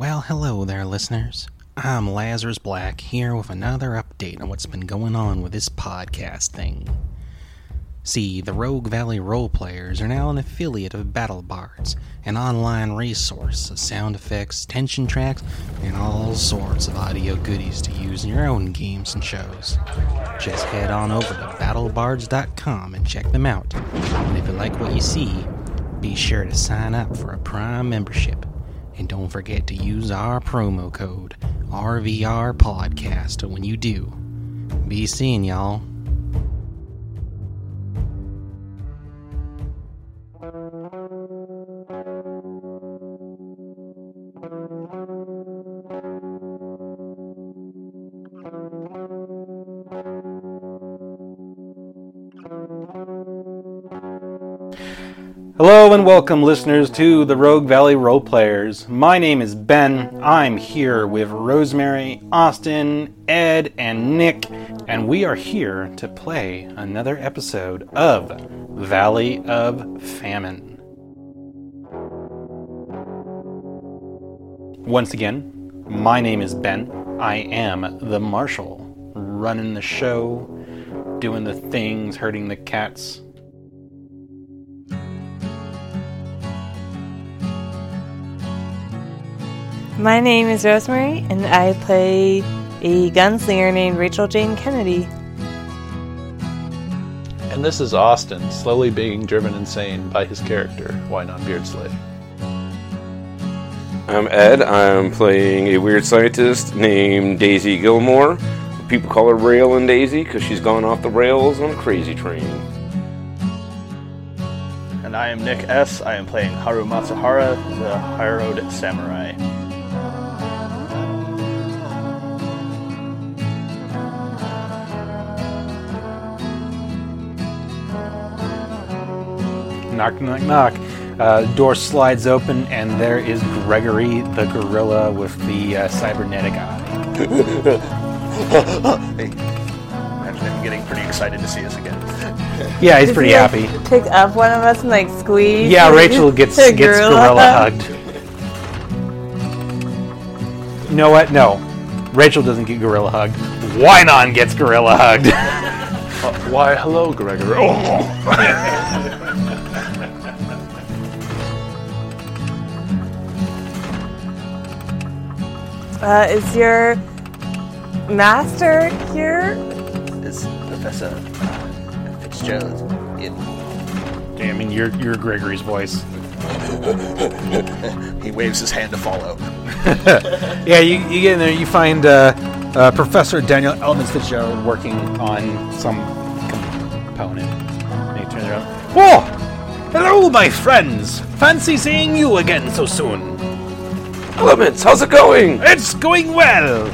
Well, hello there, listeners. I'm Lazarus Black here with another update on what's been going on with this podcast thing. See, the Rogue Valley Roleplayers are now an affiliate of Battle Bards, an online resource of sound effects, tension tracks, and all sorts of audio goodies to use in your own games and shows. Just head on over to battlebards.com and check them out. And if you like what you see, be sure to sign up for a Prime membership. And don't forget to use our promo code RVR Podcast when you do. Be seeing y'all. And welcome, listeners, to the Rogue Valley Role Players. My name is Ben. I'm here with Rosemary, Austin, Ed, and Nick, and we are here to play another episode of Valley of Famine. Once again, my name is Ben. I am the Marshal, running the show, doing the things, hurting the cats. My name is Rosemary, and I play a gunslinger named Rachel Jane Kennedy. And this is Austin, slowly being driven insane by his character, Wynon Beardsley. I'm Ed. I'm playing a weird scientist named Daisy Gilmore. People call her Rail and Daisy because she's gone off the rails on a crazy train. And I am Nick S. I am playing Haru Matsuhara, the Harrowed Samurai. Knock, knock, knock. Uh, door slides open, and there is Gregory, the gorilla with the uh, cybernetic eye. Hey, imagine him getting pretty excited to see us again. Yeah, he's Does pretty he, like, happy. Pick up one of us and like squeeze. Yeah, Rachel gets a gets gorilla hugged. You know what? No, Rachel doesn't get gorilla hugged. Wynon gets gorilla hugged. Uh, why, hello, Gregory. Oh. Uh, is your master here? Is Professor uh, Fitzgerald in? I mean, you're you're Gregory's voice. He waves his hand to follow. Yeah, you, you get in there, you find uh, uh, Professor Daniel Elements Fitzgerald working on some component. And he turns around. Oh! Hello, my friends! Fancy seeing you again so soon. Elements, how's it going? It's going well!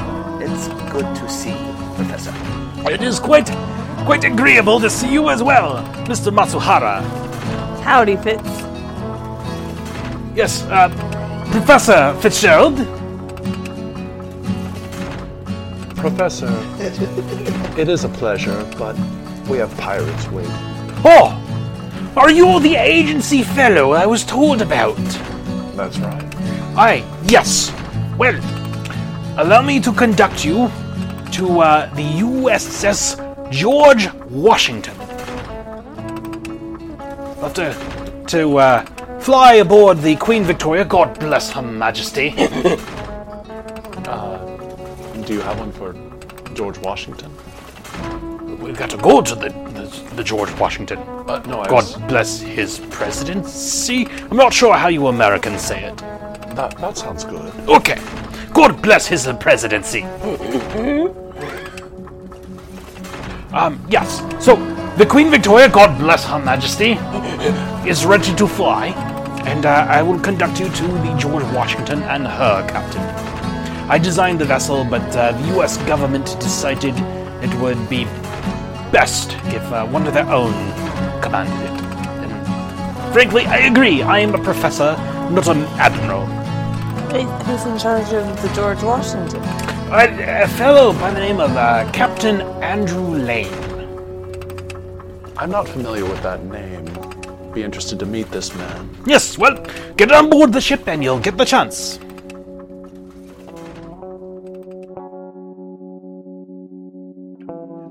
It's good to see you, Professor. It is quite quite agreeable to see you as well, Mr. Matsuhara. Howdy, Fitz. Yes, uh, Professor Fitzgerald. Professor, it is a pleasure, but we have pirates waiting. Oh! Are you the agency fellow I was told about? That's right. Aye, yes. Well, allow me to conduct you to uh, the USS George Washington. Have to, to uh, fly aboard the Queen Victoria, God bless Her Majesty. Do you have one for George Washington? We've got to go to the, the, the George Washington. Uh, no, God was, bless his presidency. I'm not sure how you Americans say it. That, that sounds good. Okay. God bless his presidency. Um, yes. So, the Queen Victoria, God bless Her Majesty, is ready to fly, and uh, I will conduct you to the George Washington and her captain. I designed the vessel, but uh, the U.S. government decided it would be best if uh, one of their own commanded it. And frankly, I agree. I am a professor, not an admiral. Who's in charge of the George Washington? A, a fellow by the name of uh, Captain Andrew Lane. I'm not familiar with that name. Be interested to meet this man. Yes, well, get on board the ship and you'll get the chance.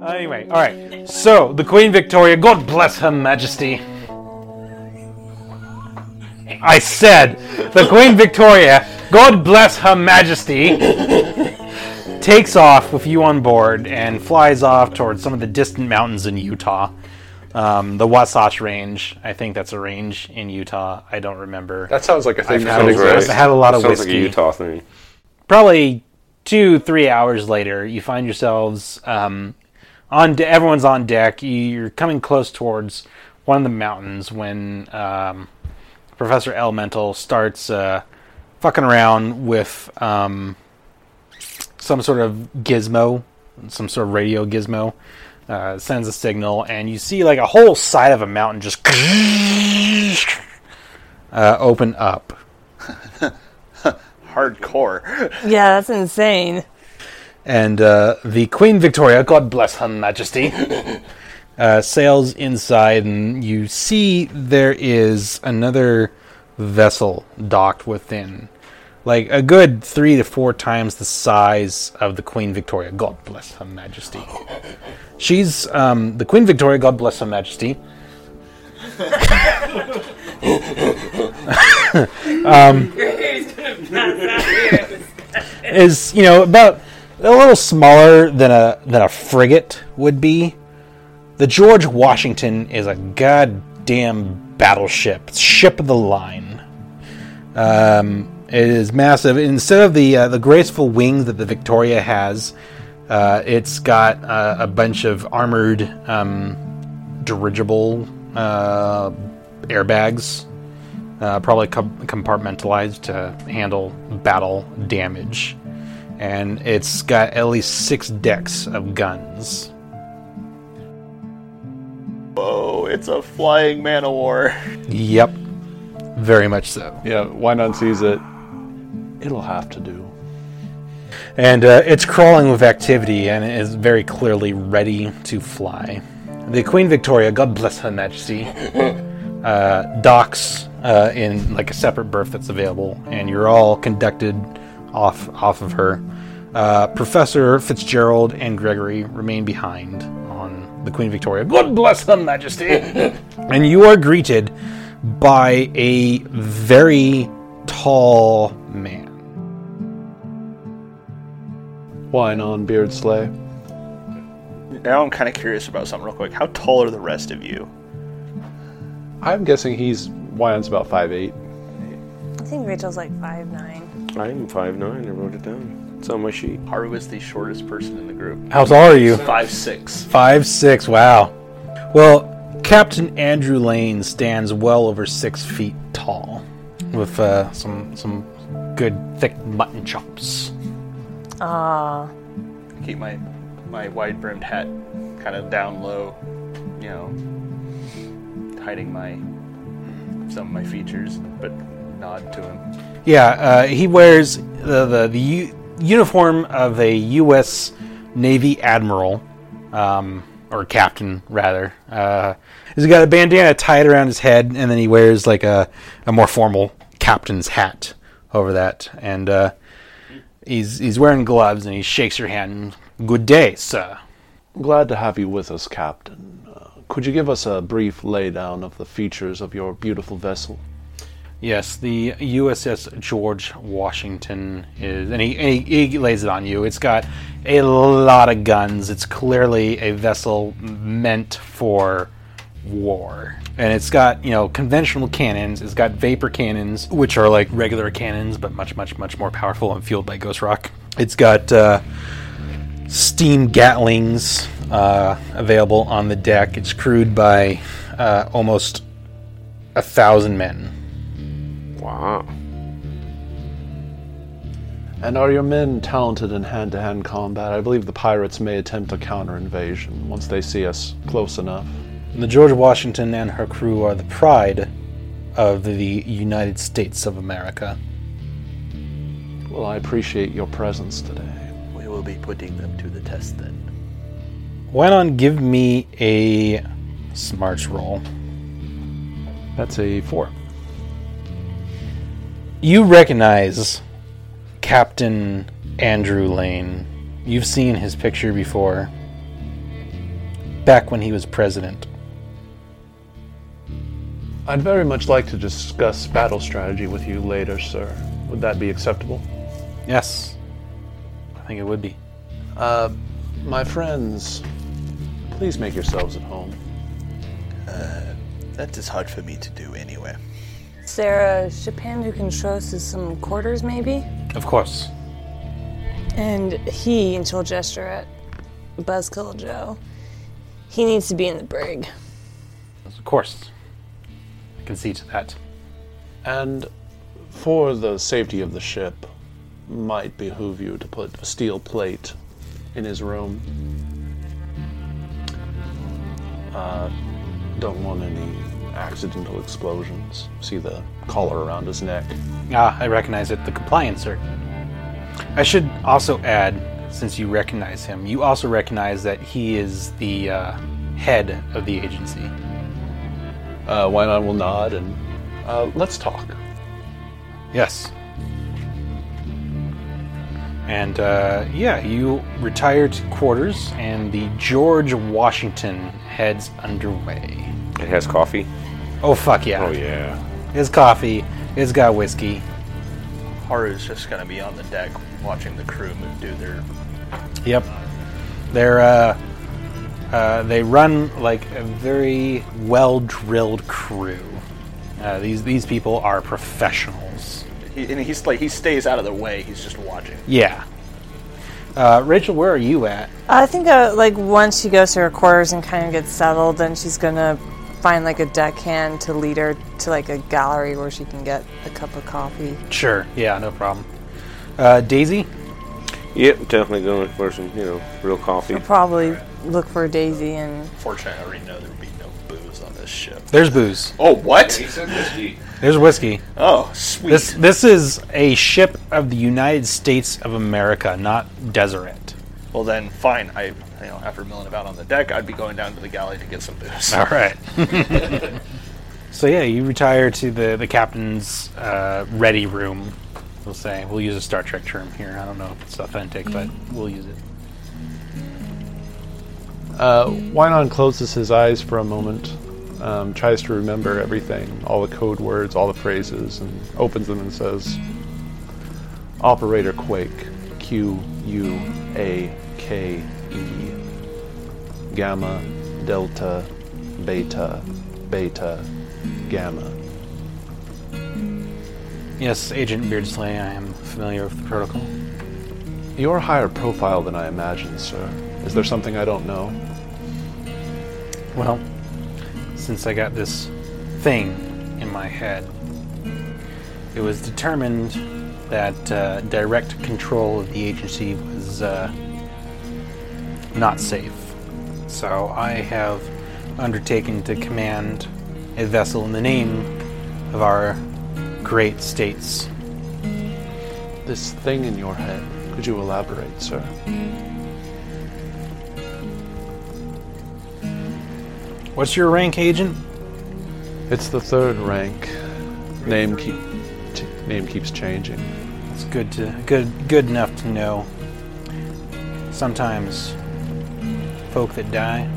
Anyway, alright. So, the Queen Victoria, God bless Her Majesty. I said the Queen Victoria, God bless Her Majesty, takes off with you on board and flies off towards some of the distant mountains in Utah. Um, the Wasatch Range. I think that's a range in Utah. I don't remember. That sounds like a thing I've that had, exists. I've had a lot of Sounds whiskey like a Utah thing. probably two three hours later you find yourselves um, on de- everyone's on deck you're coming close towards one of the mountains when um, professor elemental starts uh, fucking around with um, some sort of gizmo some sort of radio gizmo uh, sends a signal and you see like a whole side of a mountain just uh, open up Hardcore. Yeah, that's insane. and uh, the Queen Victoria, God bless Her Majesty, uh, sails inside, and you see there is another vessel docked within, like a good three to four times the size of the Queen Victoria. God bless Her Majesty. She's um, the Queen Victoria. God bless Her Majesty. is you know about a little smaller than a than a frigate would be. The George Washington is a goddamn battleship, ship of the line. Um, it is massive. Instead of the uh, the graceful wings that the Victoria has, uh, it's got uh, a bunch of armored um, dirigible uh, airbags uh, probably com- compartmentalized to handle battle damage. And it's got at least six decks of guns. Whoa, it's a flying man of war. Yep, very much so. Yeah, Wynon sees it. It'll have to do. And uh, it's crawling with activity and is very clearly ready to fly. The Queen Victoria, God bless Her Majesty, uh, docks uh, in like a separate berth that's available, and you're all conducted off off of her. Uh, Professor Fitzgerald and Gregory remain behind on the Queen Victoria. God bless Her Majesty, and you are greeted by a very tall man. Wynon Beardsley. Now I'm kind of curious about something real quick. How tall are the rest of you? I'm guessing he's Wynon's about five eight. I think Rachel's like five nine. I'm 5'9", I wrote it down. It's on my sheet. Haru is the shortest person in the group. How tall are you? Five six. Five six. Wow. Well, Captain Andrew Lane stands well over six feet tall, with uh, some some good thick mutton chops. Ah, Keep my my wide brimmed hat kind of down low, you know, hiding my some of my features, but nod to him. Yeah, uh, he wears the the, the u- uniform of a U.S. Navy admiral, um, or captain rather. Uh, he's got a bandana tied around his head, and then he wears like a, a more formal captain's hat over that. And uh, he's he's wearing gloves, and he shakes your hand. Good day, sir. Glad to have you with us, Captain. Uh, could you give us a brief laydown of the features of your beautiful vessel? Yes, the USS George Washington is, and he, and he, he lays it on you. It's got a lot of guns. It's clearly a vessel meant for war. And it's got, you know, conventional cannons. It's got vapor cannons, which are like regular cannons, but much, much, much more powerful and fueled by Ghost Rock. It's got uh, steam Gatlings uh, available on the deck. It's crewed by uh, almost a thousand men. Wow. And are your men talented in hand to hand combat? I believe the pirates may attempt a counter invasion once they see us close enough. The George Washington and her crew are the pride of the United States of America. Well, I appreciate your presence today. We will be putting them to the test then. Why not give me a smarts roll? That's a four. You recognize Captain Andrew Lane. You've seen his picture before. back when he was president. I'd very much like to discuss battle strategy with you later, sir. Would that be acceptable? Yes, I think it would be. Uh, my friends, please make yourselves at home. That is hard for me to do anyway. Is there a Japan who can show us some quarters, maybe? Of course. And he, and she'll gesture at Buzzkill Joe, he needs to be in the brig. Of course. I can see to that. And for the safety of the ship, might behoove you to put a steel plate in his room. Uh, don't want any accidental explosions. See the collar around his neck. Ah, I recognize it. The compliancer. I should also add, since you recognize him, you also recognize that he is the uh, head of the agency. Uh, Wynon will nod and uh, let's talk. Yes. And uh, yeah, you retire to quarters, and the George Washington heads underway. It has coffee. Oh fuck yeah! Oh yeah. It's coffee. It's got whiskey. Haru's just gonna be on the deck watching the crew move do their. Yep. They're uh, uh, they run like a very well drilled crew. Uh, these these people are professionals. He, and he's like he stays out of the way. He's just watching. Yeah. Uh, Rachel, where are you at? I think uh, like once she goes to her quarters and kind of gets settled, then she's gonna find like a deckhand to lead her to like a gallery where she can get a cup of coffee. Sure. Yeah, no problem. Uh, Daisy. Yep, definitely going for some, you know, real coffee. She'll probably look for Daisy and Fortunately, I already know there would be no booze on this ship. There's booze. Oh what? said whiskey. There's whiskey. Oh sweet. This this is a ship of the United States of America, not Deseret. Well then, fine. I, you know, after milling about on the deck, I'd be going down to the galley to get some booze. All right. so yeah, you retire to the the captain's uh, ready room. We'll say we'll use a Star Trek term here. I don't know if it's authentic, but we'll use it. Uh, Wynon closes his eyes for a moment, um, tries to remember everything, all the code words, all the phrases, and opens them and says, Operator Quake, Q U A K E, Gamma, Delta, Beta, Beta, Gamma. Yes, Agent Beardsley, I am familiar with the protocol. You're higher profile than I imagined, sir. Is there something I don't know? Well, since I got this thing in my head, it was determined that uh, direct control of the agency was uh, not safe. So I have undertaken to command a vessel in the name of our great states. This thing in your head, could you elaborate, sir? What's your rank, Agent? It's the third rank. Name keep t- name keeps changing. It's good to good good enough to know. Sometimes folk that die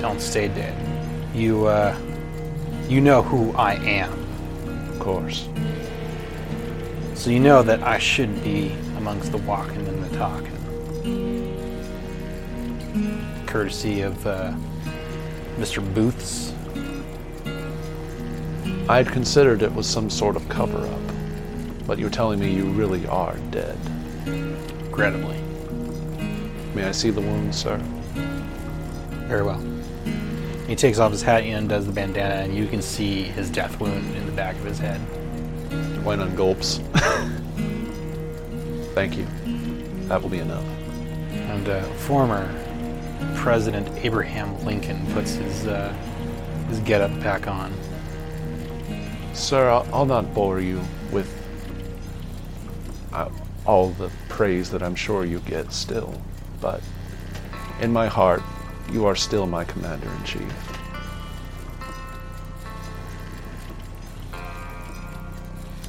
don't stay dead. You uh you know who I am. Of course. So you know that I should be amongst the walking and the talking. Courtesy of uh, Mr. Booths. I'd considered it was some sort of cover up. But you're telling me you really are dead. Regrettably. May I see the wounds, sir? Very well. He takes off his hat and does the bandana, and you can see his death wound in the back of his head. Wynon gulps. Thank you. That will be enough. And uh, former President Abraham Lincoln puts his uh, his getup back on. Sir, I'll, I'll not bore you with uh, all the praise that I'm sure you get still, but in my heart, you are still my commander in chief.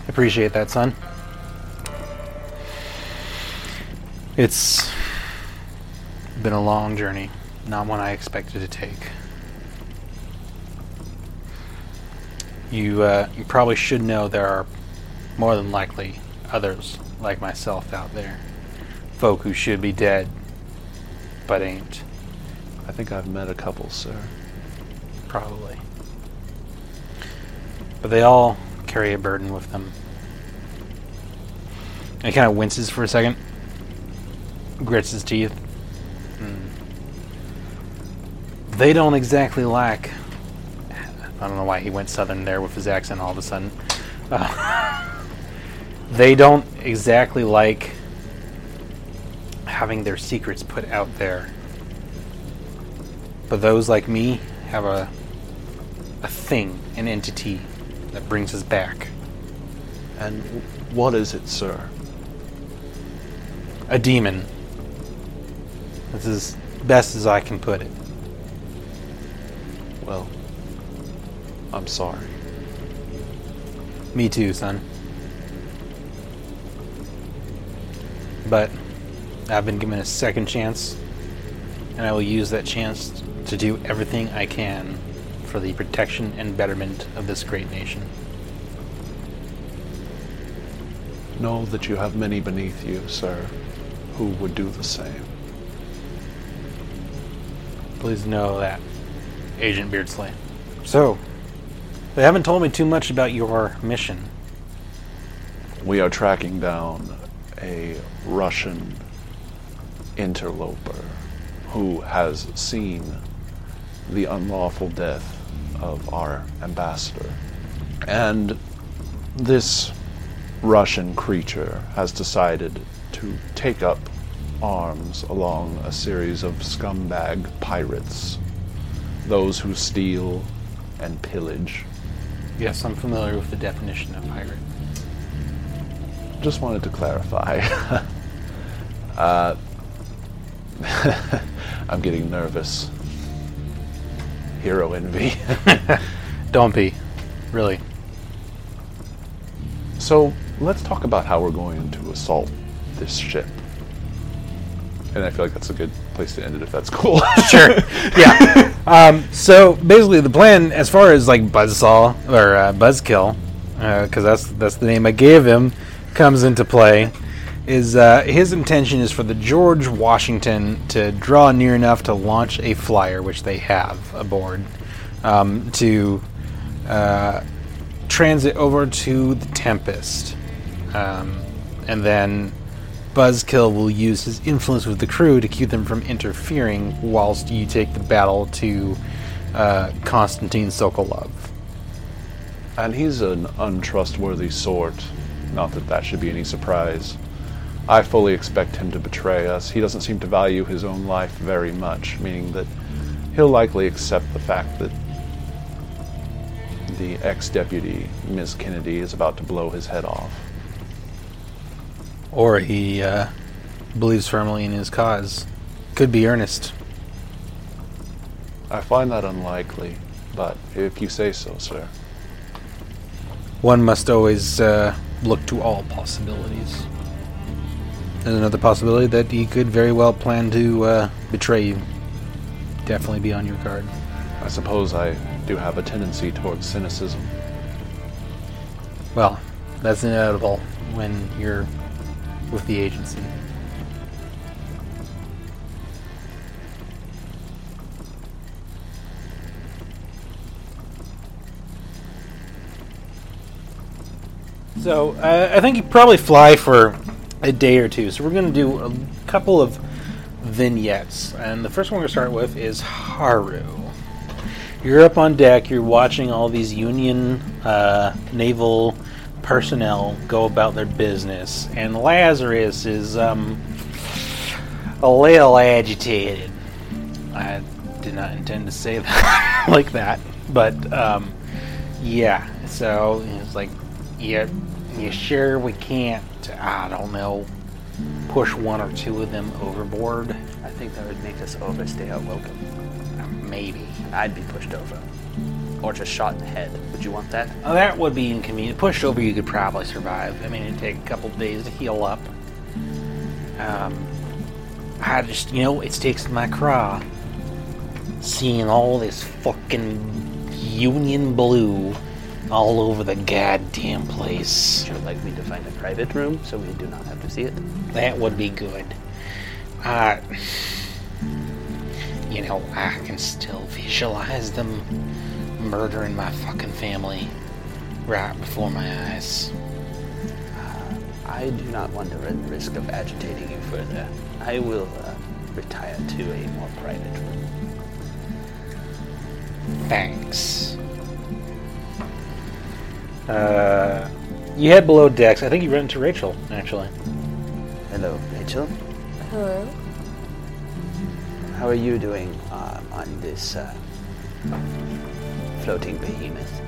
Appreciate that, son. It's been a long journey. not one I expected to take. You, uh, you probably should know there are more than likely others like myself out there. Folk who should be dead, but ain't. I think I've met a couple, sir. Probably. But they all carry a burden with them. And he kind of winces for a second, grits his teeth. Hmm. They don't exactly lack. I don't know why he went southern there with his accent all of a sudden. Uh, they don't exactly like having their secrets put out there. But those like me have a a thing, an entity that brings us back. And what is it, sir? A demon. That's as best as I can put it. Well, I'm sorry. Me too, son. But I've been given a second chance, and I will use that chance to do everything I can for the protection and betterment of this great nation. Know that you have many beneath you, sir, who would do the same. Please know that, Agent Beardsley. So, they haven't told me too much about your mission. We are tracking down a Russian interloper who has seen the unlawful death of our ambassador. And this Russian creature has decided to take up arms along a series of scumbag pirates, those who steal and pillage. Yes, I'm familiar with the definition of pirate. Just wanted to clarify. uh, I'm getting nervous. Hero envy. Don't be. Really. so let's talk about how we're going to assault this ship. And I feel like that's a good place to end it if that's cool. Sure. yeah. Um, so basically, the plan, as far as like Buzzsaw or uh, Buzzkill, because that's that's the name I gave him, comes into play, is uh, his intention is for the George Washington to draw near enough to launch a flyer, which they have aboard, um, to uh, transit over to the Tempest, um, and then Buzzkill will use his influence with the crew to keep them from interfering, whilst you take the battle to uh, Konstantin Sokolov. and he's an untrustworthy sort. Not that that should be any surprise. I fully expect him to betray us. He doesn't seem to value his own life very much, meaning that he'll likely accept the fact that the ex deputy, Ms. Kennedy, is about to blow his head off. Or he uh, believes firmly in his cause. Could be earnest. I find that unlikely, but if you say so, sir. One must always uh, look to all possibilities. There's another possibility that he could very well plan to uh, betray you. Definitely be on your guard. I suppose I do have a tendency towards cynicism. Well, that's inevitable when you're with the agency. So uh, I think you probably fly for a day or two. So we're going to do a couple of vignettes, and the first one we're going to start with is Haru. You're up on deck. You're watching all these Union uh, naval personnel go about their business, and Lazarus is um, a little agitated. I did not intend to say that like that, but um, yeah. So it's like, yeah, you sure we can't? I don't know. Push one or two of them overboard. I think that would make us overstay our welcome. Maybe. I'd be pushed over. Or just shot in the head. Would you want that? Oh, that would be inconvenient. Pushed over, you could probably survive. I mean, it'd take a couple days to heal up. Um, I just, you know, it sticks in my craw. seeing all this fucking Union blue all over the goddamn place. Would you like me to find a private room so we do not have to see it? That would be good. Uh, you know, I can still visualize them murdering my fucking family right before my eyes. I do not want to run the risk of agitating you further. I will uh, retire to a more private room. Thanks. Uh, you head below decks. I think you run into Rachel, actually. Hello, Rachel. Hello. How are you doing uh, on this uh, floating behemoth?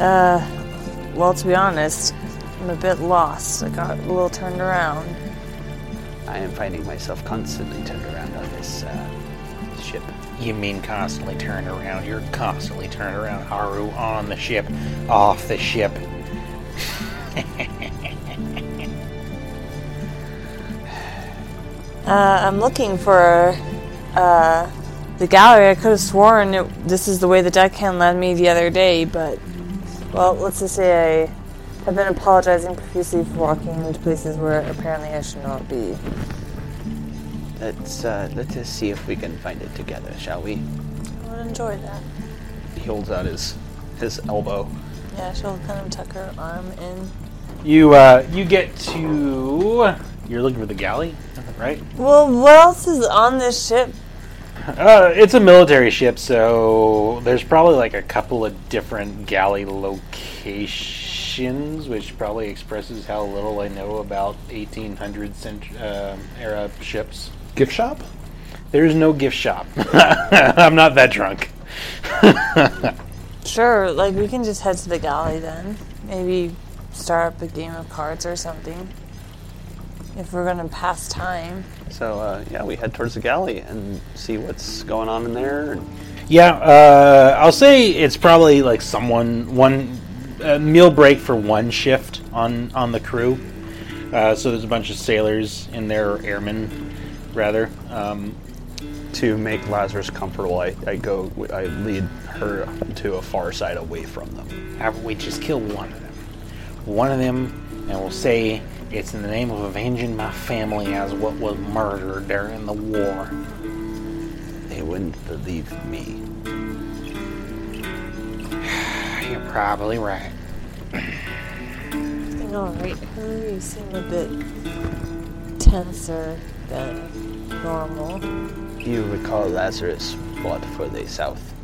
Uh, well, to be honest, I'm a bit lost. I got a little turned around. I am finding myself constantly turned around on this uh, ship. You mean constantly turn around? You're constantly turning around, Haru, on the ship, off the ship. Uh, I'm looking for uh, the gallery. I could have sworn it, this is the way the deckhand led me the other day, but well, let's just say I have been apologizing profusely for walking into places where apparently I should not be. Let's uh, let us see if we can find it together, shall we? I would enjoy that. He holds out his his elbow. Yeah, she'll kind of tuck her arm in. You uh, you get to. You're looking for the galley, right? Well, what else is on this ship? Uh, it's a military ship, so there's probably like a couple of different galley locations, which probably expresses how little I know about 1800 cent- uh, era ships. Gift shop? There's no gift shop. I'm not that drunk. Sure, like we can just head to the galley then. Maybe start up a game of cards or something. If we're gonna pass time. So uh, yeah, we head towards the galley and see what's going on in there. And Yeah, uh, I'll say it's probably like someone one uh, meal break for one shift on on the crew. Uh, so there's a bunch of sailors in there, or airmen, rather. Um, To make Lazarus comfortable, I, I go, I lead her to a far side away from them. how about we just kill one of them? One of them, and we'll say it's in the name of avenging my family as what was murdered during the war. they wouldn't believe me. You're probably right. I know, right? Her, you seem a bit tenser than normal. You recall Lazarus fought for the South.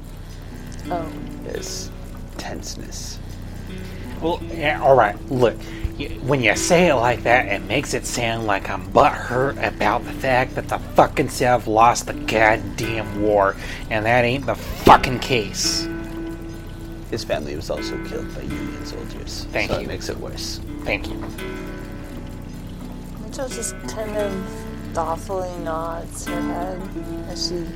Oh, His tenseness. Well, yeah, all right. Look, when you say it like that, it makes it sound like I'm butthurt about the fact that the fucking South lost the goddamn war, and that ain't the fucking case. His family was also killed by Union soldiers. Thank so you. it makes it worse. Thank you. Mitchell just kind of thoughtfully nods her head as she.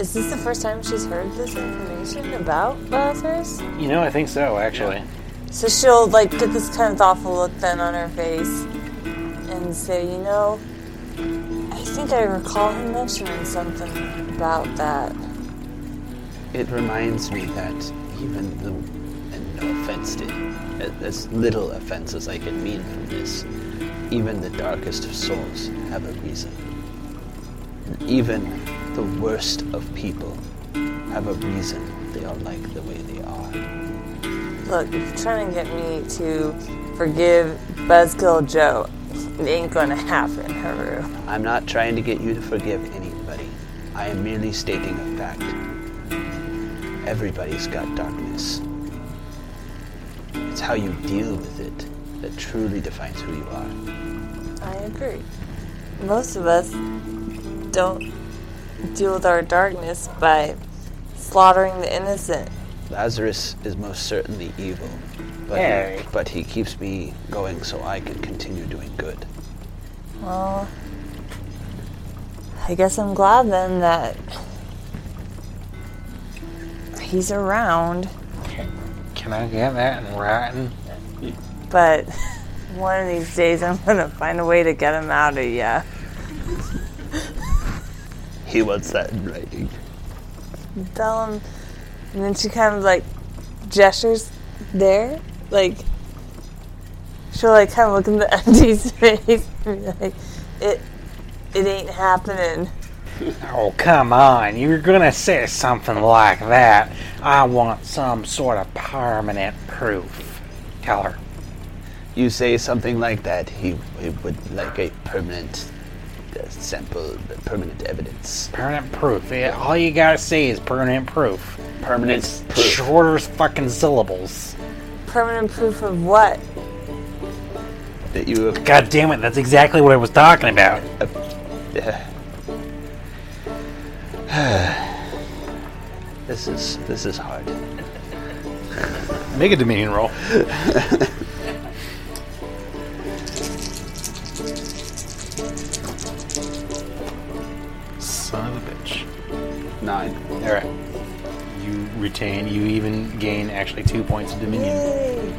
Is this the first time she's heard this information about Lazarus? You know, I think so, actually. So she'll like get this kind of thoughtful look then on her face and say, you know, I think I recall him mentioning something about that. It reminds me that even the, and no offense to as little offense as I can mean from this, even the darkest of souls have a reason. And even the worst of people have a reason they are like the way they are. Look, if you're trying to get me to forgive Buzzkill Joe, it ain't gonna happen, Haru. I'm not trying to get you to forgive anybody. I am merely stating a fact. Everybody's got darkness. It's how you deal with it that truly defines who you are. I agree. Most of us don't deal with our darkness by slaughtering the innocent. Lazarus is most certainly evil, but, Hey. he, but he keeps me going so I can continue doing good. Well, I guess I'm glad then that he's around, Can I get that in writing? But one of these days I'm gonna find a way to get him out of ya. He wants that in writing. Tell him. And then she kind of like gestures there. Like, she'll like kind of look in the empty's face and be like, it, it ain't happening. Oh, come on. You're gonna say something like that. I want some sort of permanent proof. Tell her. You say something like that, he, he would like a permanent uh, sample, permanent evidence. Permanent proof. Yeah, all you gotta say is permanent proof. Permanent It's proof. shorter fucking syllables. Permanent proof of what? that you have God damn it, that's exactly what I was talking about. this is this is hard. Make a Dominion roll. retain, you even gain actually two points of Dominion.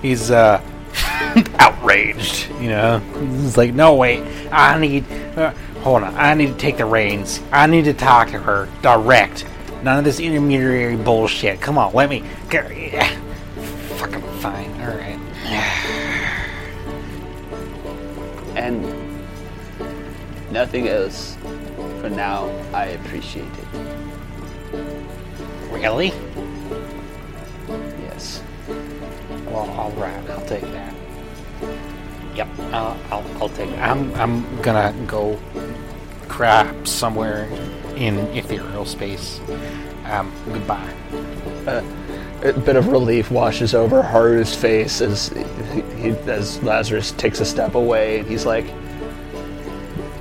He's, uh, outraged, you know? He's like, no, wait, I need, uh, hold on, I need to take the reins. I need to talk to her direct. None of this intermediary bullshit. Come on, let me. Get, yeah. Fucking fine, alright. And nothing else for now. I appreciate it. Really? Yes. Well, all right, I'll take that. Yep, I'll, I'll, I'll take it. I'm, I'm gonna go crap somewhere in ethereal space. Um, goodbye. A bit of relief washes over Haru's face as he, he, as Lazarus takes a step away, and he's like,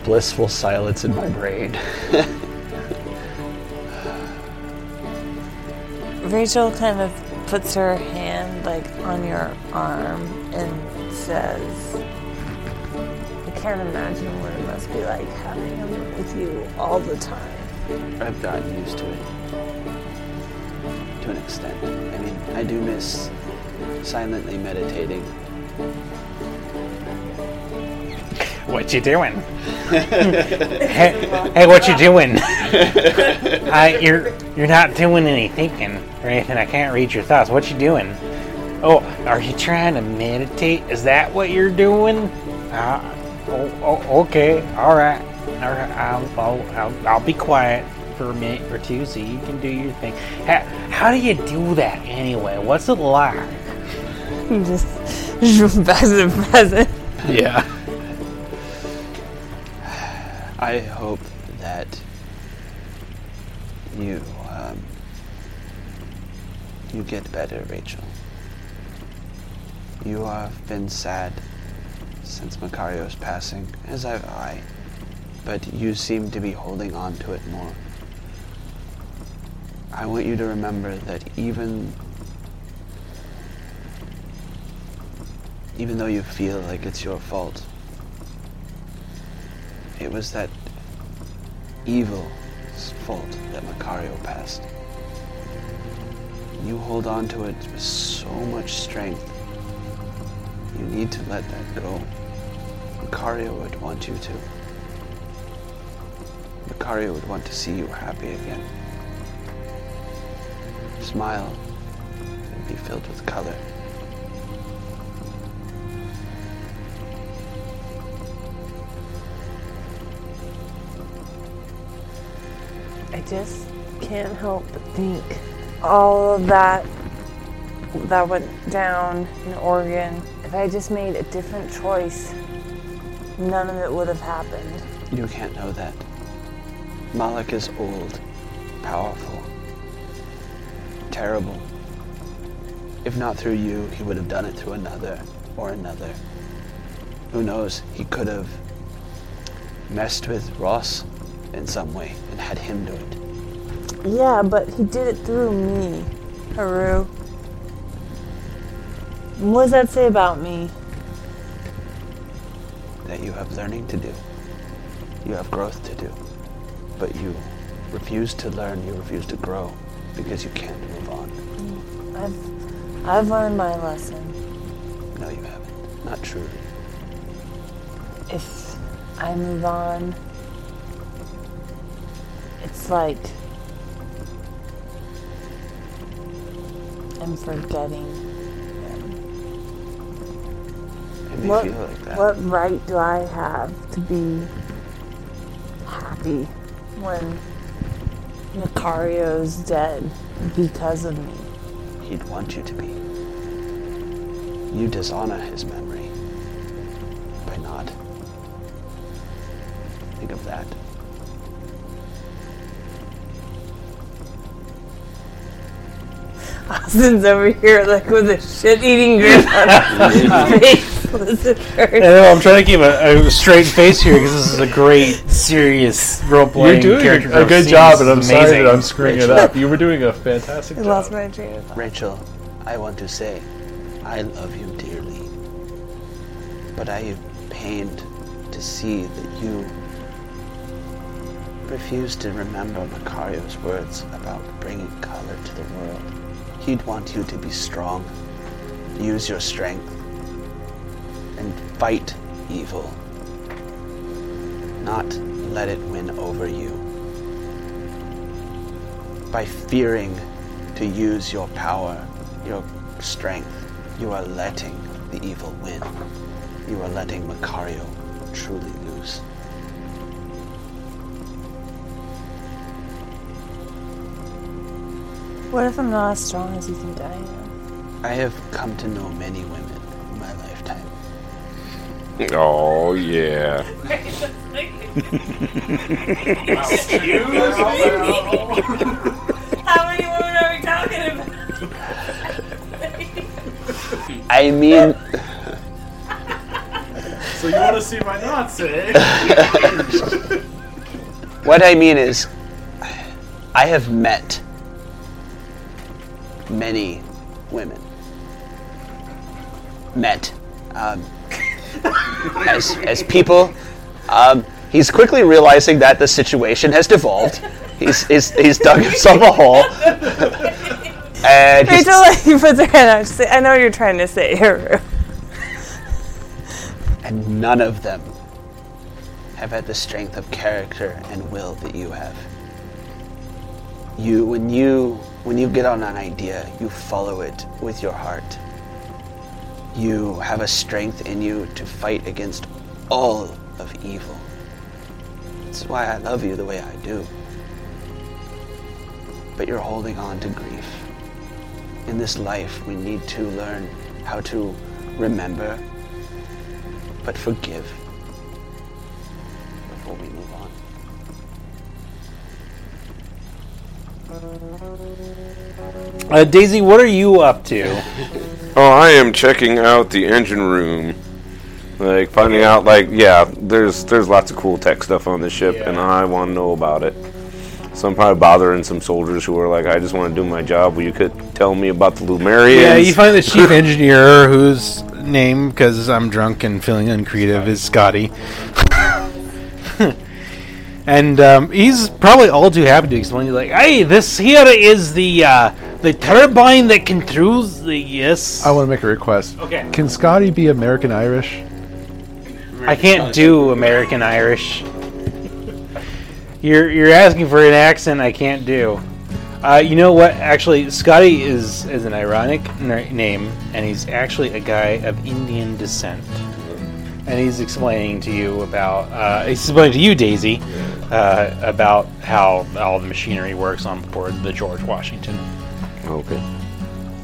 "Blissful silence in my brain." Rachel kind of puts her hand like on your arm and says, I can't imagine what it must be like having him with you all the time. I've gotten used to it to an extent. I mean, I do miss silently meditating. What you doing? hey, hey, what you doing? I, you're you're not doing any thinking or anything. I can't read your thoughts. What you doing? Oh, are you trying to meditate? Is that what you're doing? Uh, oh, oh, okay, all right, all right. I'll, I'll, I'll, I'll be quiet for a minute or two so you can do your thing. How, how do you do that anyway? What's it like? Just back to the present. Yeah. I hope that you um, you get better, Rachel. You have been sad since Macario's passing, as have I, but you seem to be holding on to it more. I want you to remember that even even though you feel like it's your fault, it was that evil's fault that Macario passed. You hold on to it with so much strength. You need to let that go. Macario would want you to. Macario would want to see you happy again. Smile and be filled with color. Just can't help but think all of that that went down in Oregon. If I just made a different choice, none of it would have happened. You can't know that. Malik is old, powerful, terrible. If not through you, he would have done it through another or another. Who knows? He could have messed with Ross in some way and had him do it. Yeah, but he did it through me, Haru. What does that say about me? That you have learning to do. You have growth to do. But you refuse to learn, you refuse to grow because you can't move on. I've I've learned my lesson. No, you haven't. Not truly. If I move on, It's like I'm forgetting. What, like what right do I have to be happy when Macario's dead because of me? He'd want you to be. You dishonor his memory by not. Think of that. Austin's over here like with a shit-eating grin on his face. Listen I first. know, I'm trying to keep a, a straight face here because this is a great, serious role-playing You're doing character. a, a growth good scene. job, This and I'm sorry amazing. that I'm screwing it up. You were doing a fantastic I job. lost my train of thought. Rachel, I want to say, I love you dearly. But I am pained to see that you refuse to remember Macario's words about bringing color to the world. He'd want you to be strong, use your strength, and fight evil. Not let it win over you. By fearing to use your power, your strength, you are letting the evil win. You are letting Macario truly What if I'm not as strong as you think I am? I have come to know many women in my lifetime. Oh yeah. How many women are we talking about? I mean, So you want to see my knots, eh? what I mean is, I have met many women. Met. Um, as, as people. Um, he's quickly realizing that the situation has devolved. He's, he's, he's dug himself a hole. and he's, Rachel, like, puts her hand out. She's I know what you're trying to say here. and none of them have had the strength of character and will that you have. You when you when you get on an idea, you follow it with your heart. You have a strength in you to fight against all of evil. That's why I love you the way I do. But you're holding on to grief. In this life, we need to learn how to remember but forgive before we move on. Uh, Daisy, what are you up to? Oh, I am checking out the engine room. Like finding out like yeah, there's there's lots of cool tech stuff on the ship and I want to know about it. So I'm probably bothering some soldiers who are like, I just want to do my job. Well, you could tell me about the Lumerians. Yeah, you find the chief engineer whose name, because I'm drunk and feeling uncreative, is Scotty. And um, he's probably all too happy to explain. He's like, "Hey, this here is the uh, the turbine that controls the yes." I want to make a request. Okay. Can Scotty be American Irish? I can't do American Irish. You're you're asking for an accent I can't do. Uh, you know what? Actually, Scotty is is an ironic n- name, and he's actually a guy of Indian descent. And he's explaining to you about uh, he's explaining to you, Daisy, uh, about how all the machinery works on board the George Washington. Okay.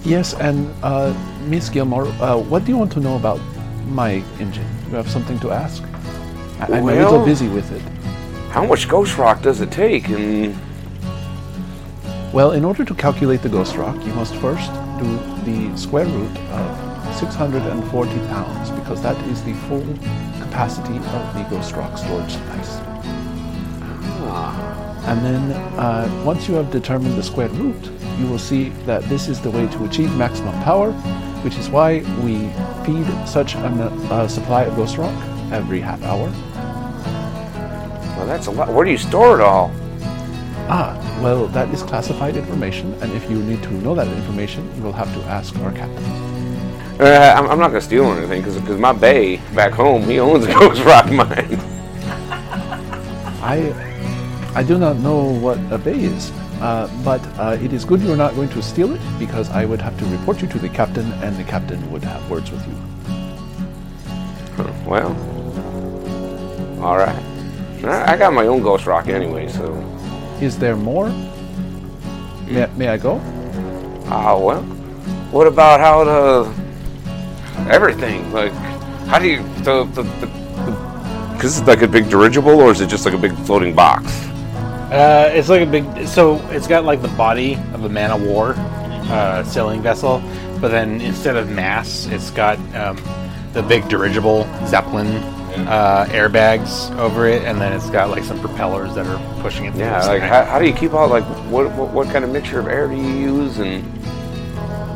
Yes, and uh, Miss Gilmore, uh, what do you want to know about my engine? You have something to ask? I- I'm a little Well- busy with it. How much ghost rock does it take? And Well, in order to calculate the ghost rock, you must first do the square root of 640 pounds, because that is the full capacity of the ghost rock storage device. Ah. And then, uh, once you have determined the square root, you will see that this is the way to achieve maximum power, which is why we feed such a uh, supply of ghost rock every half hour. well, that's a lot. Where do you store it all? Ah, well, that is classified information, and if you need to know that information, you will have to ask our captain. Uh, I'm, I'm not gonna steal anything because my bay back home he owns a ghost rock mine. I I do not know what a bay is, uh, but uh, it is good you are not going to steal it because I would have to report you to the captain, and the captain would have words with you. Well, all right. I I got my own ghost rock anyway, so. Is there more? May, may I go? Ah, well. What about how the everything? Like, how do you the the because it's like a big dirigible, or is it just like a big floating box? Uh, it's like a big. So it's got like the body of a man of war uh, sailing vessel, but then instead of mass, it's got um, the big dirigible zeppelin uh, airbags over it, and then it's got like some propellers that are pushing it. through Yeah, like how, how do you keep all like what, what what kind of mixture of air do you use and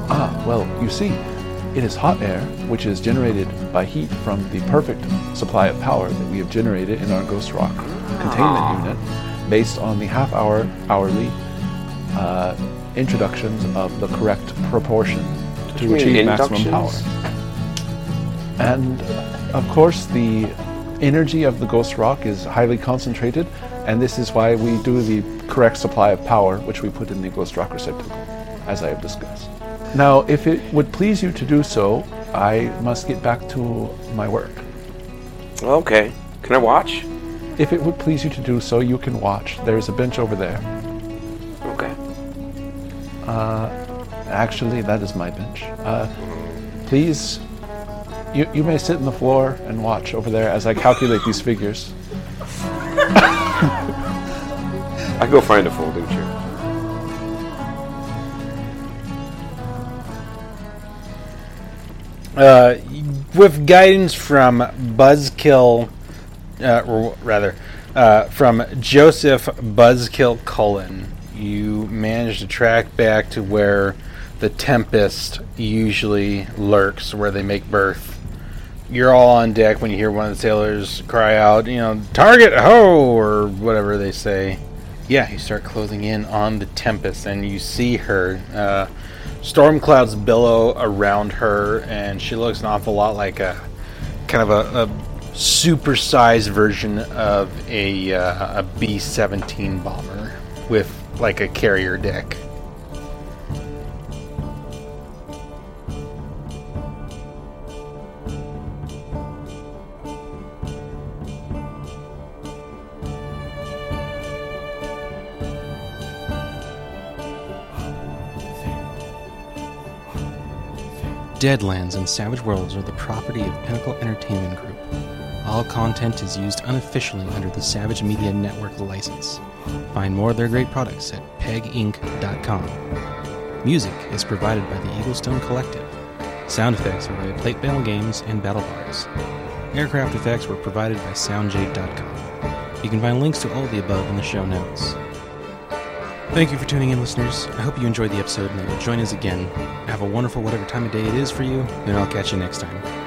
Ah, well, you see, it is hot air, which is generated by heat from the perfect supply of power that we have generated in our Ghost Rock containment unit, based on the half-hour hourly uh, introductions of the correct proportion to mean achieve maximum power. And of course, the energy of the ghost rock is highly concentrated, and this is why we do the correct supply of power, which we put in the ghost rock receptacle, as I have discussed. Now, if it would please you to do so, I must get back to my work. okay? Can I watch? If it would please you to do so, you can watch. There is a bench over there. Okay. Actually, that is my bench. Uh, please, you, you may sit on the floor and watch over there as I calculate these figures. I go find a folding chair. Uh, with guidance from Buzzkill, uh, or rather, uh, from Joseph Buzzkill Cullen, you manage to track back to where the Tempest usually lurks, where they make berth. You're all on deck when you hear one of the sailors cry out, you know, target ho, or whatever they say. Yeah, you start closing in on the Tempest, and you see her. Storm clouds billow around her, and she looks an awful lot like a kind of a, a supersized version of a uh, a B seventeen bomber with like a carrier deck. Deadlands and Savage Worlds are the property of Pinnacle Entertainment Group. All content is used unofficially under the Savage Media Network license. Find more of their great products at peginc.com. Music is provided by the Eaglestone Collective. Sound effects are by Plate Bell Games and Battle Bards. Aircraft effects were provided by SoundJay.com. You can find links to all of the above in the show notes. Thank you for tuning in, listeners. I hope you enjoyed the episode and that you'll join us again. Have a wonderful whatever time of day it is for you, and I'll catch you next time.